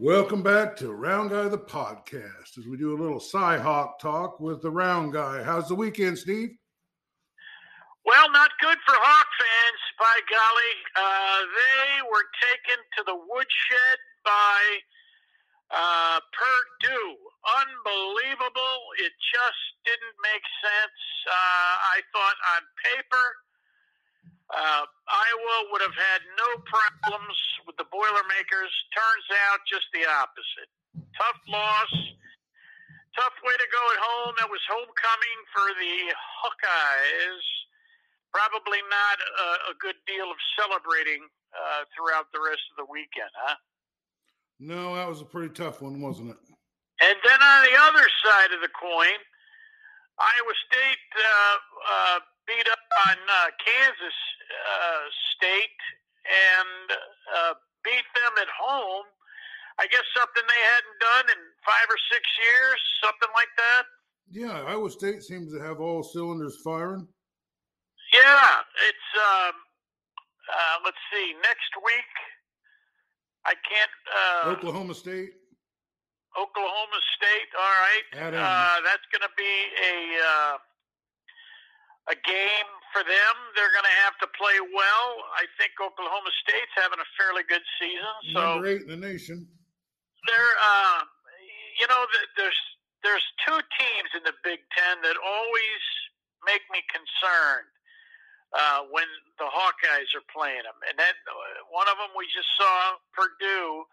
Welcome back to Round Guy the podcast as we do a little Cyhawk talk with the Round Guy. How's the weekend, Steve? Well, not good for Hawk fans, by golly. Uh, they were taken to the woodshed by uh, Purdue. Unbelievable. It just didn't make sense. Uh, I thought on paper, uh, Iowa would have had no problems with the Boilermakers. Turns out just the opposite. Tough loss. Tough way to go at home. It was homecoming for the Hawkeyes. Probably not a, a good deal of celebrating uh, throughout the rest of the weekend, huh? No, that was a pretty tough one, wasn't it? And then on the other side of the coin, Iowa State uh, uh, beat up on uh, Kansas uh, State and uh, beat them at home. I guess something they hadn't done in five or six years, something like that. Yeah, Iowa State seems to have all cylinders firing. Yeah, it's um, uh, let's see, next week. I can't. Uh, Oklahoma State. Oklahoma State. All right. Uh, that's going to be a uh, a game for them. They're going to have to play well. I think Oklahoma State's having a fairly good season. So number eight in the nation. They're, uh, you know, there's there's two teams in the Big Ten that always make me concerned uh, when the Hawkeyes are playing them, and then uh, one of them we just saw Purdue,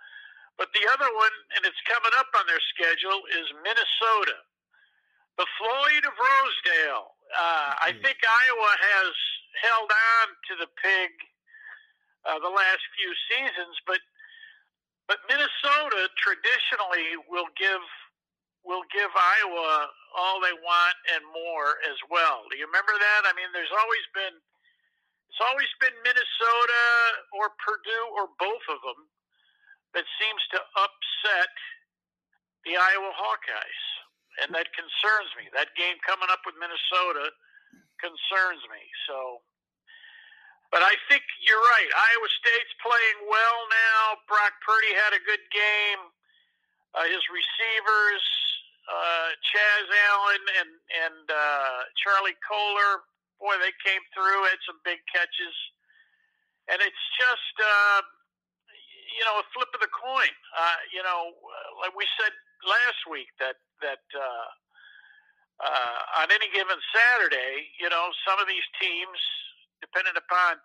but the other one, and it's coming up on their schedule, is Minnesota. The Floyd of Rosedale. Uh, I hmm. think Iowa has held on to the pig uh, the last few seasons, but but Minnesota traditionally will give will give Iowa all they want and more as well. Do you remember that? I mean, there's always been it's always been Minnesota or Purdue or both of them that seems to upset the Iowa Hawkeyes, and that concerns me. That game coming up with Minnesota concerns me. So but I think you're right. Iowa State's playing well now. Brock Purdy had a good game. Uh, his receivers, uh, Chase Allen and and uh, Charlie Kolar, boy, they came through. Had some big catches, and it's just uh, you know a flip of the coin. Uh, you know, uh, like we said last week that that. Uh, uh, on any given Saturday, you know, some of these teams depending upon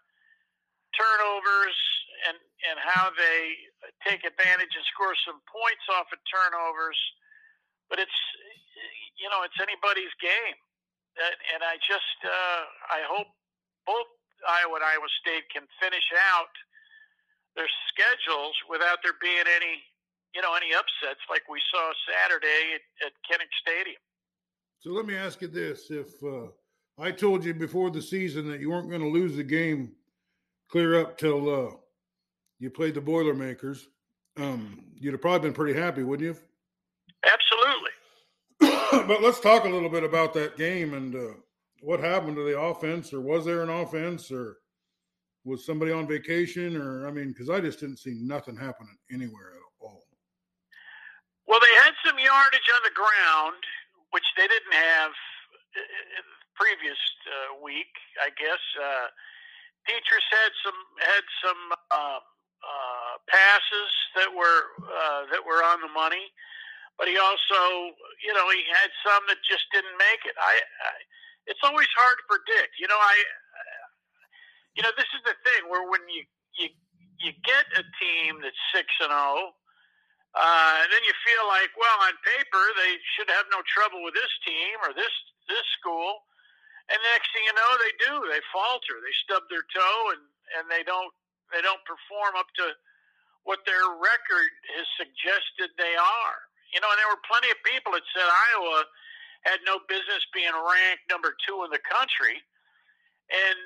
turnovers and and how they take advantage and score some points off of turnovers. But it's you know it's anybody's game, and, I just uh, I hope both Iowa and Iowa State can finish out their schedules without there being any you know any upsets like we saw Saturday at, at Kinnick Stadium. So let me ask you this: If uh, I told you before the season that you weren't going to lose the game clear up till uh, you played the Boilermakers. Um, you'd have probably been pretty happy, wouldn't you? Absolutely. but let's talk a little bit about that game and uh, what happened to the offense, or was there an offense, or was somebody on vacation, or I mean, because I just didn't see nothing happening anywhere at all. Well, they had some yardage on the ground, which they didn't have uh, previous uh, week, I guess. Uh, Petras had some had some uh, uh, passes that were uh, that were on the money, but he also, you know, he had some that just didn't make it. I, I it's always hard to predict. You know, I, you know, this is the thing where when you you you get a team that's six and zero. Uh, and then you feel like, well, on paper they should have no trouble with this team or this this school. And the next thing you know, they do. They falter. They stub their toe, and and they don't they don't perform up to what their record has suggested they are. You know, and there were plenty of people that said Iowa had no business being ranked number two in the country, and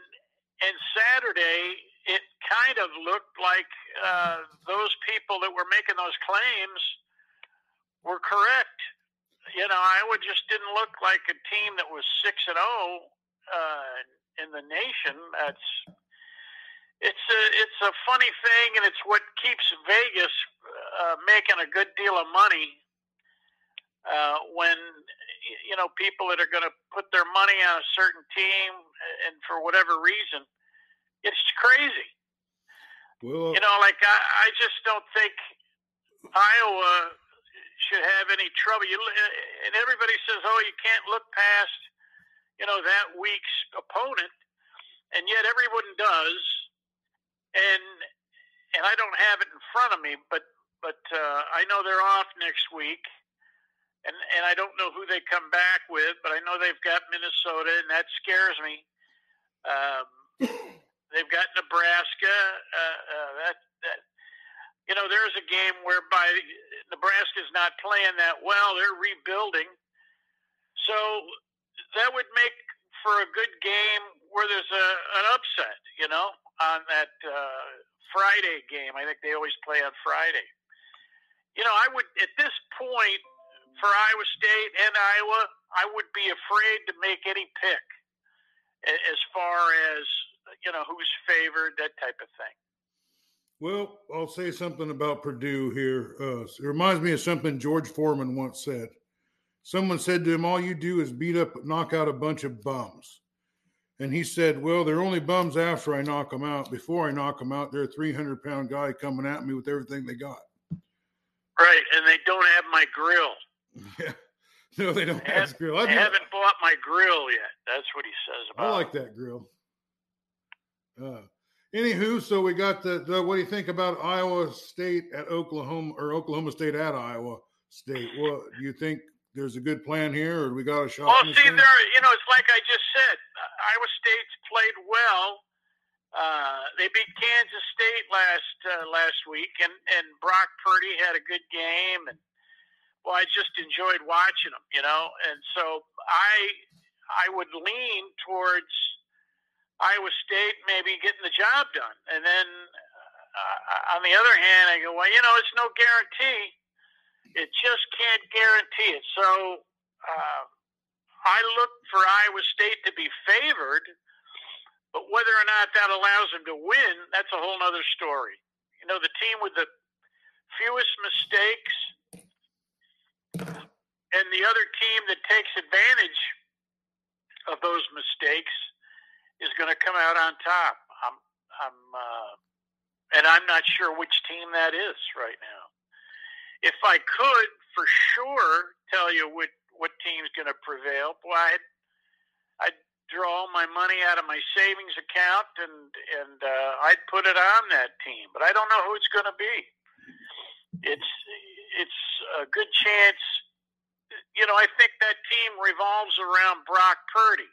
and Saturday it kind of looked like uh, those people that were making those claims were correct you know, Iowa just didn't look like a team that was six and zero oh, uh, in the nation. That's it's a it's a funny thing, and it's what keeps Vegas uh, making a good deal of money uh, when you know people that are going to put their money on a certain team and for whatever reason, it's crazy. Well, you know, like I, I just don't think Iowa should have any trouble. You and everybody says, "Oh, you can't look past you know that week's opponent," and yet everyone does. And and I don't have it in front of me, but but uh, I know they're off next week and and I don't know who they come back with, but I know they've got Minnesota, and that scares me. Um, they've got Nebraska. Uh, uh, that that you know, there's a game whereby Nebraska's not playing that well; they're rebuilding. So that would make for a good game where there's a an upset. You know, on that uh, Friday game. I think they always play on Friday. You know, I would at this point for Iowa State and Iowa, I would be afraid to make any pick as far as you know who's favored, that type of thing. Well, I'll say something about Purdue here. Uh, it reminds me of something George Foreman once said. Someone said to him, "All you do is beat up, knock out a bunch of bums." And he said, "Well, they're only bums after I knock them out. Before I knock them out, they're a 300 pound guy coming at me with everything they got." Right, and they don't have my grill. Yeah. No, they don't they have, have grill. I haven't bought my grill yet. That's what he says about. I like that grill. Uh, anywho, so we got the, the, What do you think about Iowa State at Oklahoma or Oklahoma State at Iowa State? What do you think? There's a good plan here, or do we got a shot? Well, see, there. You know, it's like I just said. Iowa State's played well. Uh, they beat Kansas State last uh, last week, and and Brock Purdy had a good game, and well, I just enjoyed watching them, you know, and so I I would lean towards Iowa State maybe getting the job done, and then uh, on the other hand, I go, well, you know, it's no guarantee. It just can't guarantee it. So uh, I look for Iowa State to be favored, but whether or not that allows them to win, that's a whole other story. You know, the team with the fewest mistakes and the other team that takes advantage of those mistakes is going to come out on top. I'm, I'm, uh, and I'm not sure which team that is right now. If I could for sure tell you what what team's going to prevail, boy, I'd, I'd draw all my money out of my savings account and and uh, I'd put it on that team. But I don't know who it's going to be. It's it's a good chance you know, I think that team revolves around Brock Purdy.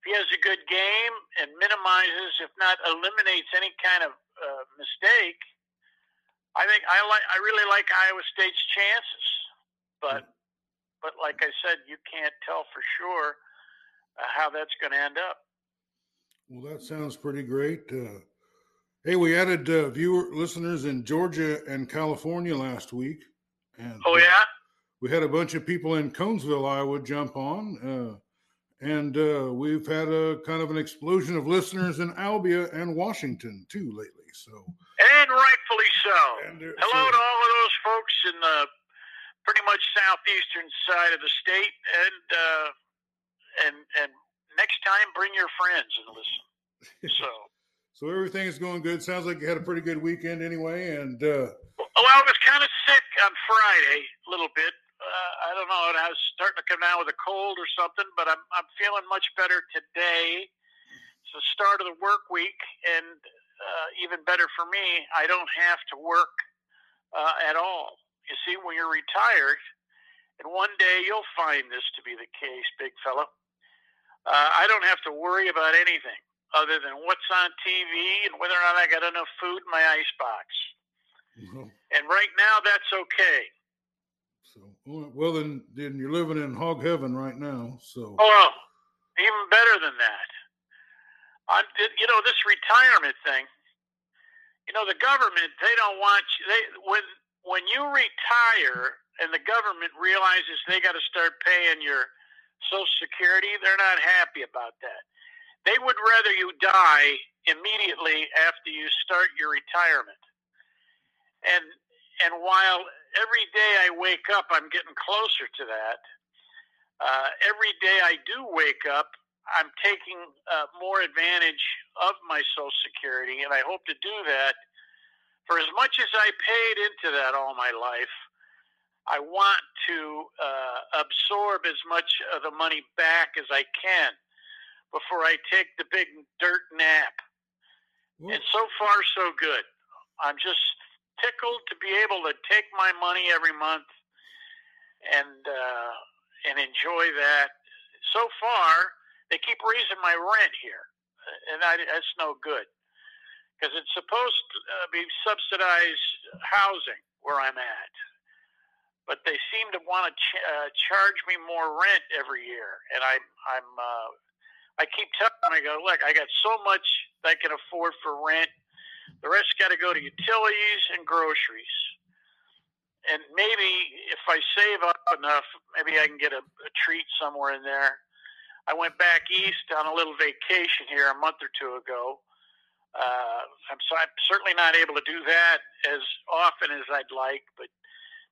If he has a good game and minimizes, if not eliminates, any kind of uh, mistake, I think I like. I really like Iowa State's chances, but but like I said, you can't tell for sure uh, how that's going to end up. Well, that sounds pretty great. Uh, hey, we added uh, viewer listeners in Georgia and California last week. And, oh yeah we had a bunch of people in Conesville, Iowa, jump on, uh, and uh, we've had a kind of an explosion of listeners in Albia and Washington too lately. So, and rightfully so. And, uh, Hello so, to all of those folks in the pretty much southeastern side of the state, and uh, and and next time bring your friends and listen. So. so everything is going good. Sounds like you had a pretty good weekend anyway, and. Uh, well, I was kind of sick on Friday, a little bit uh, I don't know. I was starting to come down with a cold or something, but I'm I'm feeling much better today. It's the start of the work week, and uh, even better for me, I don't have to work uh, at all. You see, when you're retired, and one day you'll find this to be the case, big fella. Uh, I don't have to worry about anything other than what's on TV and whether or not I got enough food in my icebox. Mm-hmm. And right now, that's okay. So well, then then you're living in hog heaven right now. So oh, even better than that. I'm you know this retirement thing. You know the government they don't want you. They when when you retire and the government realizes they got to start paying your Social Security, they're not happy about that. They would rather you die immediately after you start your retirement. And and while every day I wake up, I'm getting closer to that. Uh, every day I do wake up, I'm taking uh, more advantage of my Social Security, and I hope to do that. For as much as I paid into that all my life, I want to uh, absorb as much of the money back as I can before I take the big dirt nap. Well, and so far, so good. I'm just tickled to be able to take my money every month and uh, and enjoy that. So far, they keep raising my rent here, and I, that's no good because it's supposed to uh, be subsidized housing where I'm at, but they seem to want to ch- uh, charge me more rent every year, and I'm I'm uh, I keep telling them, I go, look, I got so much I can afford for rent. The rest got to go to utilities and groceries. And maybe if I save up enough, maybe I can get a, a treat somewhere in there. I went back east on a little vacation here a month or two ago. Uh, I'm, so I'm certainly not able to do that as often as I'd like, but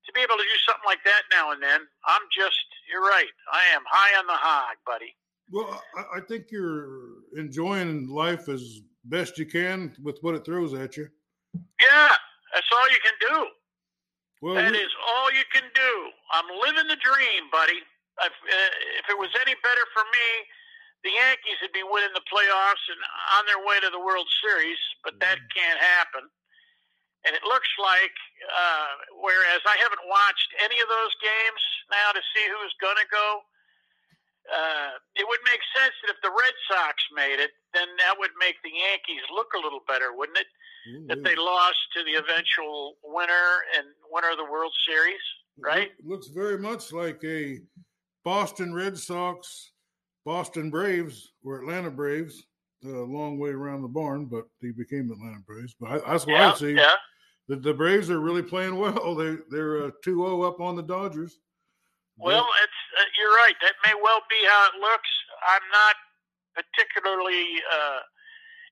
to be able to do something like that now and then, I'm just, you're right. I am high on the hog, buddy. Well, I, I think you're enjoying life as best you can with what it throws at you. Yeah, that's all you can do. Well, that we, is all you can do. I'm living the dream, buddy. If, uh, if it was any better for me, the Yankees would be winning the playoffs and on their way to the World Series, but that mm-hmm. can't happen. And it looks like, uh, whereas I haven't watched any of those games now to see who's going to go, uh, it would make sense that if the Red Sox made it, then that would make the Yankees look a little better, wouldn't it? Mm-hmm. That they lost to the eventual winner and winner of the World Series, right? It looks very much like a Boston Red Sox, Boston Braves, or Atlanta Braves. A long way around the barn, but they became Atlanta Braves. But I, that's what yeah, I see. Yeah. The, the Braves are really playing well. They they're uh, 2-0 up on the Dodgers. Well, it's uh, you're right. That may well be how it looks. I'm not particularly uh,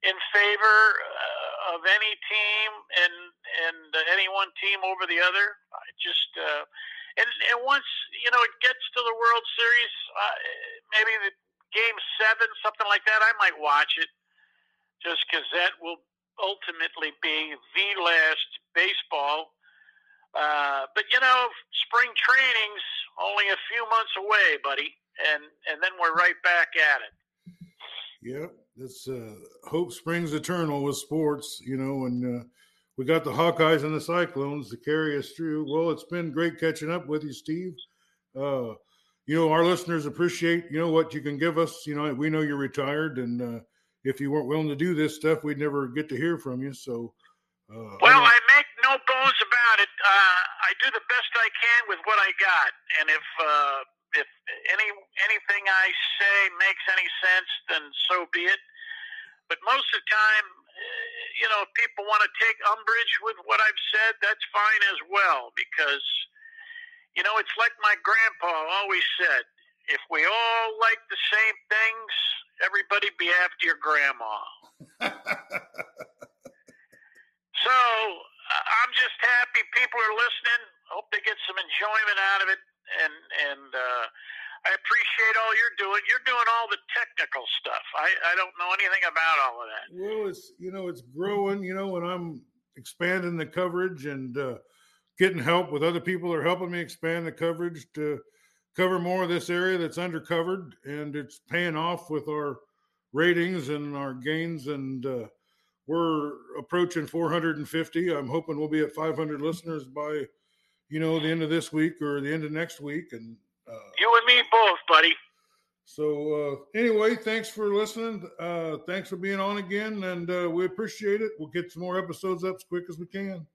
in favor uh, of any team and and any one team over the other. I just uh, and and once you know it gets to the World Series, uh, maybe the Game Seven, something like that, I might watch it just because that will ultimately be the last baseball uh, but you know, spring training's only a few months away, buddy, and and then we're right back at it. Yep, it's uh, hope springs eternal with sports, you know, and uh, we got the Hawkeyes and the Cyclones to carry us through. Well, it's been great catching up with you, Steve. Uh, you know, our listeners appreciate you know what you can give us. You know, we know you're retired, and uh, if you weren't willing to do this stuff, we'd never get to hear from you. So, uh, well, I, I make no bones about it. Uh, I do the best I can with what I got, and if uh, if any anything I say makes any sense, then so be it. But most of the time, uh, you know, if people want to take umbrage with what I've said, that's fine as well, because you know, it's like my grandpa always said: if we all like the same things, everybody be after your grandma. So just happy people are listening. Hope they get some enjoyment out of it, and and uh, I appreciate all you're doing. You're doing all the technical stuff. I I don't know anything about all of that. Well, it's you know it's growing. You know, when I'm expanding the coverage and uh, getting help with other people are helping me expand the coverage to cover more of this area that's undercovered, and it's paying off with our ratings and our gains and. Uh, we're approaching 450. I'm hoping we'll be at 500 listeners by, you know, the end of this week or the end of next week. And uh, you and me both, buddy. So uh, anyway, thanks for listening. Uh, thanks for being on again, and uh, we appreciate it. We'll get some more episodes up as quick as we can.